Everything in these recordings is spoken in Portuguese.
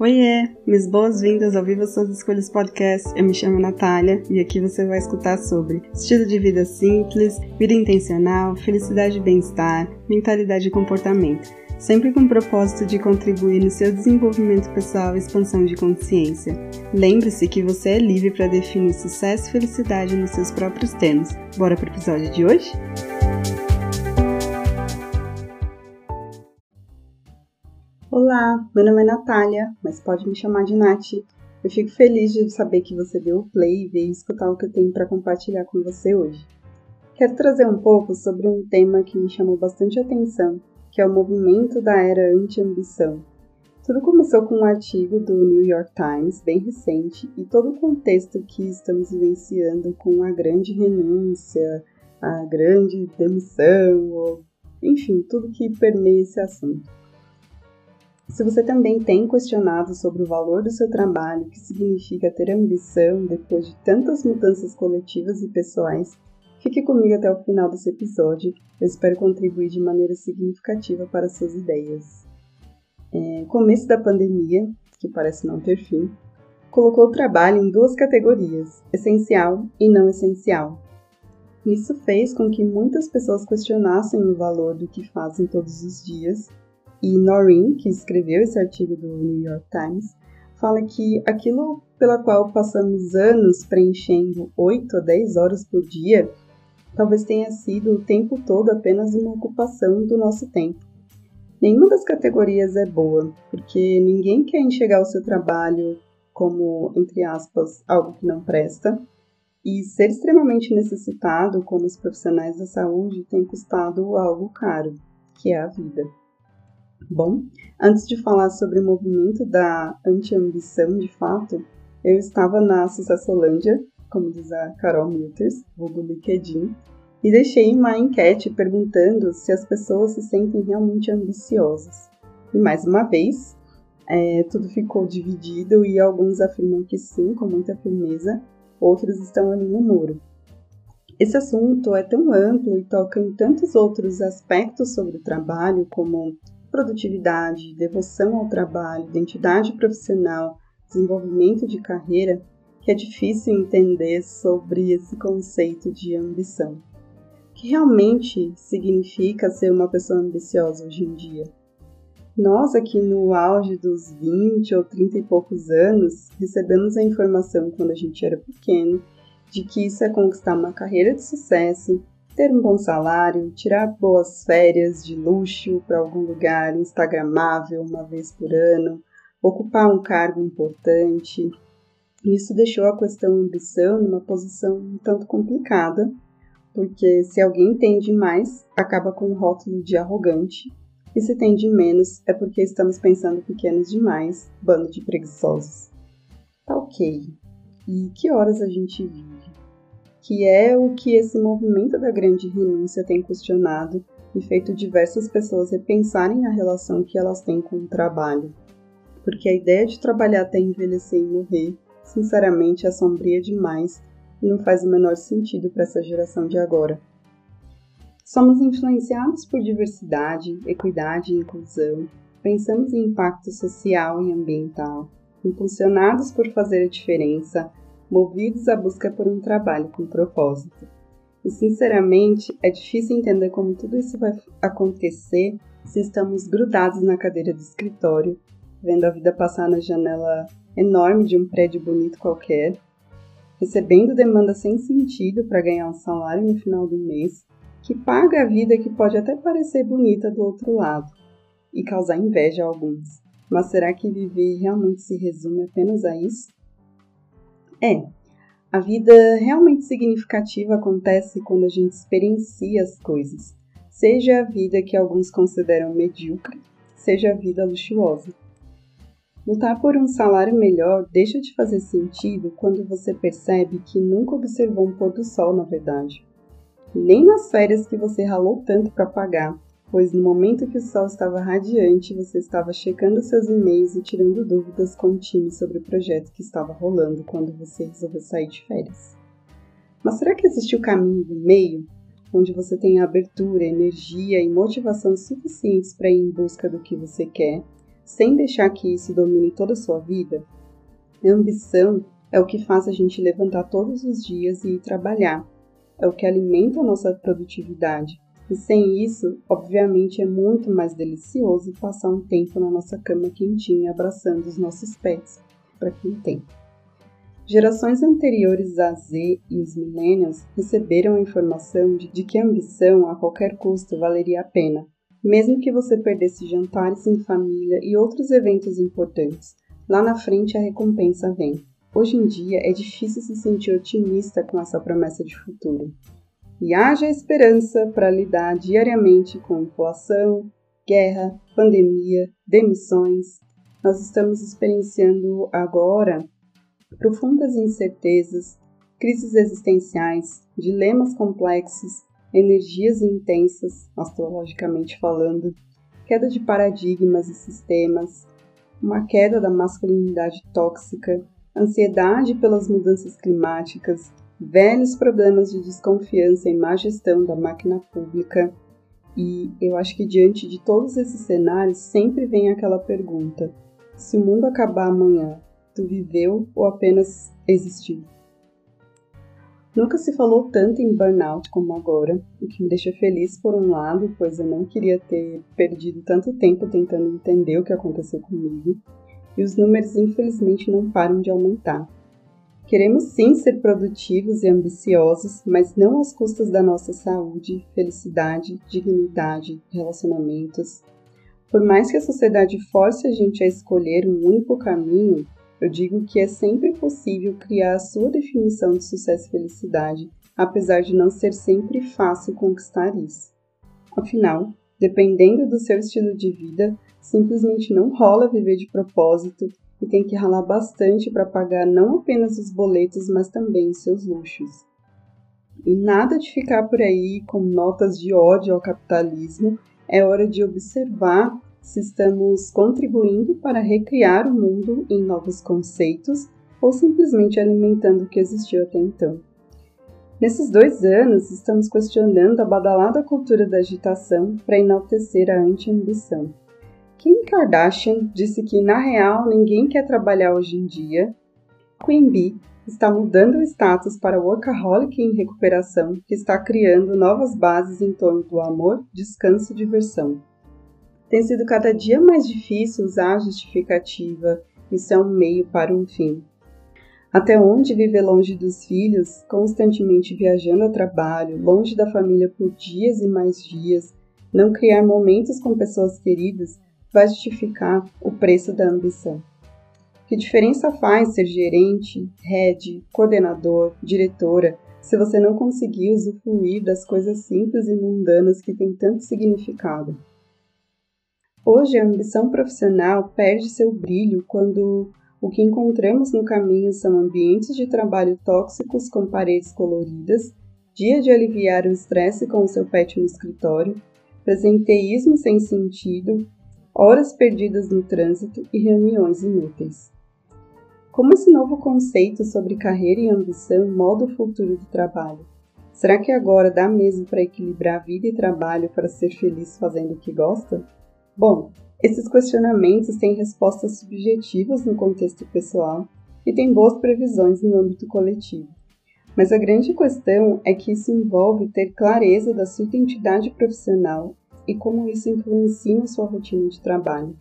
Oiê, minhas boas-vindas ao Viva Suas Escolhas Podcast. Eu me chamo Natália e aqui você vai escutar sobre estilo de vida simples, vida intencional, felicidade e bem-estar, mentalidade e comportamento, sempre com o propósito de contribuir no seu desenvolvimento pessoal e expansão de consciência. Lembre-se que você é livre para definir sucesso e felicidade nos seus próprios termos. Bora pro episódio de hoje? Olá, meu nome é Natália, mas pode me chamar de Nath. Eu fico feliz de saber que você deu o play e veio escutar o que eu tenho para compartilhar com você hoje. Quero trazer um pouco sobre um tema que me chamou bastante atenção, que é o movimento da era anti-ambição. Tudo começou com um artigo do New York Times, bem recente, e todo o contexto que estamos vivenciando com a grande renúncia, a grande demissão, ou, enfim, tudo que permeia esse assunto. Se você também tem questionado sobre o valor do seu trabalho, o que significa ter ambição depois de tantas mudanças coletivas e pessoais, fique comigo até o final desse episódio. Eu espero contribuir de maneira significativa para suas ideias. É, começo da pandemia, que parece não ter fim, colocou o trabalho em duas categorias, essencial e não essencial. Isso fez com que muitas pessoas questionassem o valor do que fazem todos os dias e Noreen, que escreveu esse artigo do New York Times, fala que aquilo pela qual passamos anos preenchendo 8 a 10 horas por dia, talvez tenha sido o tempo todo apenas uma ocupação do nosso tempo. Nenhuma das categorias é boa, porque ninguém quer enxergar o seu trabalho como, entre aspas, algo que não presta, e ser extremamente necessitado, como os profissionais da saúde, tem custado algo caro, que é a vida. Bom, antes de falar sobre o movimento da anti-ambição de fato, eu estava na Sucessolândia, como diz a Carol Milters, vulgo LinkedIn, e deixei uma enquete perguntando se as pessoas se sentem realmente ambiciosas. E mais uma vez, é, tudo ficou dividido e alguns afirmam que sim, com muita firmeza, outros estão ali no muro. Esse assunto é tão amplo e toca em tantos outros aspectos sobre o trabalho, como produtividade, devoção ao trabalho, identidade profissional, desenvolvimento de carreira, que é difícil entender sobre esse conceito de ambição. O que realmente significa ser uma pessoa ambiciosa hoje em dia? Nós, aqui no auge dos 20 ou 30 e poucos anos, recebemos a informação quando a gente era pequeno de que isso é conquistar uma carreira de sucesso, ter um bom salário, tirar boas férias de luxo para algum lugar instagramável uma vez por ano, ocupar um cargo importante. Isso deixou a questão ambição numa posição um tanto complicada, porque se alguém tem demais, acaba com o rótulo de arrogante, e se tem de menos, é porque estamos pensando pequenos demais, bando de preguiçosos. Tá ok. E que horas a gente vive? Que é o que esse movimento da grande renúncia tem questionado e feito diversas pessoas repensarem a relação que elas têm com o trabalho. Porque a ideia de trabalhar até envelhecer e morrer, sinceramente, é sombria demais e não faz o menor sentido para essa geração de agora. Somos influenciados por diversidade, equidade e inclusão, pensamos em impacto social e ambiental, impulsionados por fazer a diferença, movidos à busca por um trabalho com propósito. E sinceramente, é difícil entender como tudo isso vai acontecer se estamos grudados na cadeira do escritório, vendo a vida passar na janela enorme de um prédio bonito qualquer, recebendo demanda sem sentido para ganhar um salário no final do mês, que paga a vida que pode até parecer bonita do outro lado e causar inveja a alguns. Mas será que viver realmente se resume apenas a isso? É, a vida realmente significativa acontece quando a gente experiencia as coisas, seja a vida que alguns consideram medíocre, seja a vida luxuosa. Lutar por um salário melhor deixa de fazer sentido quando você percebe que nunca observou um pôr do sol, na verdade. Nem nas férias que você ralou tanto para pagar, pois no momento que o sol estava radiante, você estava checando seus e-mails e tirando dúvidas com o time sobre o projeto que estava rolando quando você resolveu sair de férias. Mas será que existe o caminho do meio? onde você tem abertura, energia e motivação suficientes para ir em busca do que você quer, sem deixar que isso domine toda a sua vida? A ambição é o que faz a gente levantar todos os dias e ir trabalhar. É o que alimenta a nossa produtividade. E sem isso, obviamente, é muito mais delicioso passar um tempo na nossa cama quentinha abraçando os nossos pets, para quem tem. Gerações anteriores a Z e os Millennials receberam a informação de, que a ambição a qualquer custo valeria a pena, mesmo que você perdesse jantares em família e outros eventos importantes. Lá na frente a recompensa vem. Hoje em dia é difícil se sentir otimista com essa promessa de futuro. E haja esperança para lidar diariamente com inflação, guerra, pandemia, demissões. Nós estamos experienciando agora profundas incertezas, crises existenciais, dilemas complexos, energias intensas, astrologicamente falando, queda de paradigmas e sistemas, uma queda da masculinidade tóxica, ansiedade pelas mudanças climáticas, velhos problemas de desconfiança e má gestão da máquina pública. E eu acho que diante de todos esses cenários sempre vem aquela pergunta: se o mundo acabar amanhã, tu viveu ou apenas existiu? Nunca se falou tanto em burnout como agora, o que me deixa feliz por um lado, pois eu não queria ter perdido tanto tempo tentando entender o que aconteceu comigo, e os números infelizmente não param de aumentar. Queremos sim ser produtivos e ambiciosos, mas não às custas da nossa saúde, felicidade, dignidade, relacionamentos. Por mais que a sociedade force a gente a escolher um único caminho, eu digo que é sempre possível criar a sua definição de sucesso e felicidade, apesar de não ser sempre fácil conquistar isso. Afinal, dependendo do seu estilo de vida, simplesmente não rola viver de propósito e tem que ralar bastante para pagar não apenas os boletos, mas também seus luxos. E nada de ficar por aí com notas de ódio ao capitalismo, é hora de observar se estamos contribuindo para recriar o mundo em novos conceitos ou simplesmente alimentando o que existiu até então. Nesses dois anos, estamos questionando a badalada cultura da agitação para enaltecer a anti-ambição. Kim Kardashian disse que, na real, ninguém quer trabalhar hoje em dia. Queen Bee está mudando o status para workaholic em recuperação, que está criando novas bases em torno do amor, descanso e diversão. Tem sido cada dia mais difícil usar a justificativa, isso é um meio para um fim. Até onde viver longe dos filhos, constantemente viajando ao trabalho, longe da família por dias e mais dias, não criar momentos com pessoas queridas, vai justificar o preço da ambição. Que diferença faz ser gerente, head, coordenador, diretora, se você não conseguir usufruir das coisas simples e mundanas que têm tanto significado? Hoje, a ambição profissional perde seu brilho quando o que encontramos no caminho são ambientes de trabalho tóxicos com paredes coloridas, dia de aliviar o estresse com o seu pet no escritório, presenteísmo sem sentido, horas perdidas no trânsito e reuniões inúteis. Como esse novo conceito sobre carreira e ambição molda o futuro do trabalho? Será que agora dá mesmo para equilibrar vida e trabalho para ser feliz fazendo o que gosta? Bom, esses questionamentos têm respostas subjetivas no contexto pessoal e têm boas previsões no âmbito coletivo. Mas a grande questão é que isso envolve ter clareza da sua identidade profissional e como isso influencia na sua rotina de trabalho.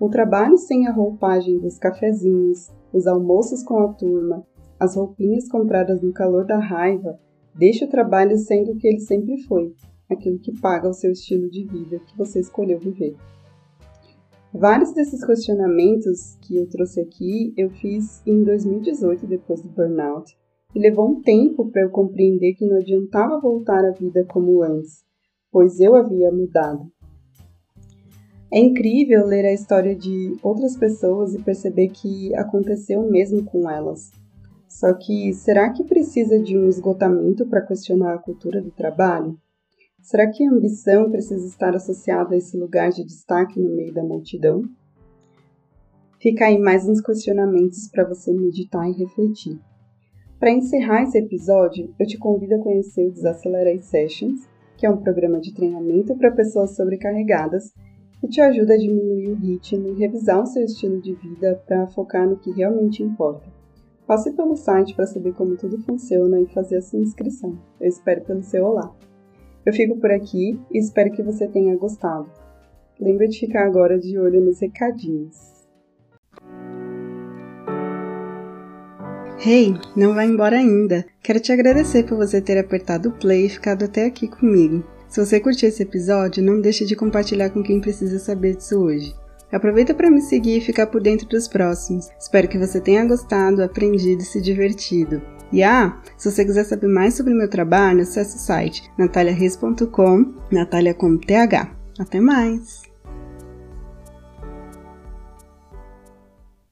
O trabalho sem a roupagem dos cafezinhos, os almoços com a turma, as roupinhas compradas no calor da raiva, deixa o trabalho sendo o que ele sempre foi, aquilo que paga o seu estilo de vida que você escolheu viver. Vários desses questionamentos que eu trouxe aqui eu fiz em 2018, depois do burnout, e levou um tempo para eu compreender que não adiantava voltar à vida como antes, pois eu havia mudado. É incrível ler a história de outras pessoas e perceber que aconteceu o mesmo com elas. Só que será que precisa de um esgotamento para questionar a cultura do trabalho? Será que a ambição precisa estar associada a esse lugar de destaque no meio da multidão? Fica aí mais uns questionamentos para você meditar e refletir. Para encerrar esse episódio, eu te convido a conhecer o Desacelerate Sessions, que é um programa de treinamento para pessoas sobrecarregadas que te ajuda a diminuir o ritmo e revisar o seu estilo de vida para focar no que realmente importa. Passe pelo site para saber como tudo funciona e fazer a sua inscrição. Eu espero pelo seu olá. Eu fico por aqui e espero que você tenha gostado. Lembra de ficar agora de olho nos recadinhos. Hey, não vai embora ainda! Quero te agradecer por você ter apertado o play e ficado até aqui comigo. Se você curtiu esse episódio, não deixe de compartilhar com quem precisa saber disso hoje. Aproveita para me seguir e ficar por dentro dos próximos. Espero que você tenha gostado, aprendido e se divertido. E ah, se você quiser saber mais sobre meu trabalho, acesse o site nataliareis.com, Natalia com TH. Até mais!